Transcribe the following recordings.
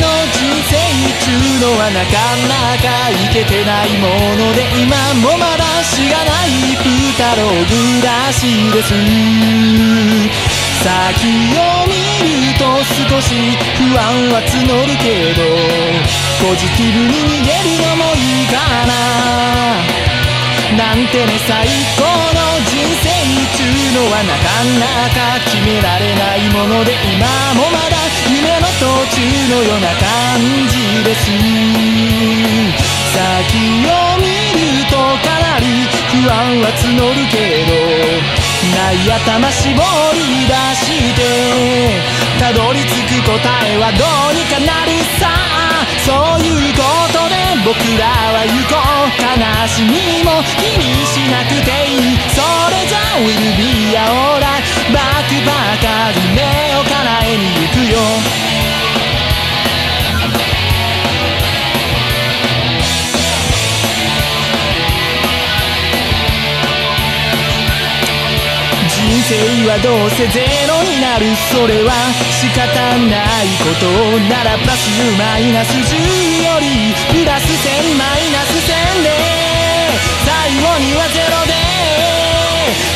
の人生中のはなかなかいけてないもので今もまだしがないプタログらしいです。先を見ると少し不安は募るけどポジティブに逃げるのもいいかな。なんてね最高。のはなかなか決められないもので今もまだ夢の途中のような感じです。先を見るとかなり不安は募るけどない頭絞り出してたどり着く答えはどうにかなるさ。そういうことで僕らは行こう。悲しみも気にしなくていい。人生はどうせゼロになるそれは仕方ないことならプラス10マイナス10よりプラス1000マイナス1000で。最後にはゼロで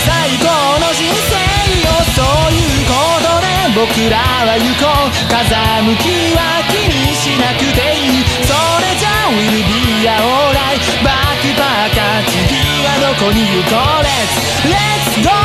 最高の人生をそういうことで僕らは行こう。風向きは気にしなくていい。それじゃ Will be alright バックパーカー次はどこに行こう？Let's Let's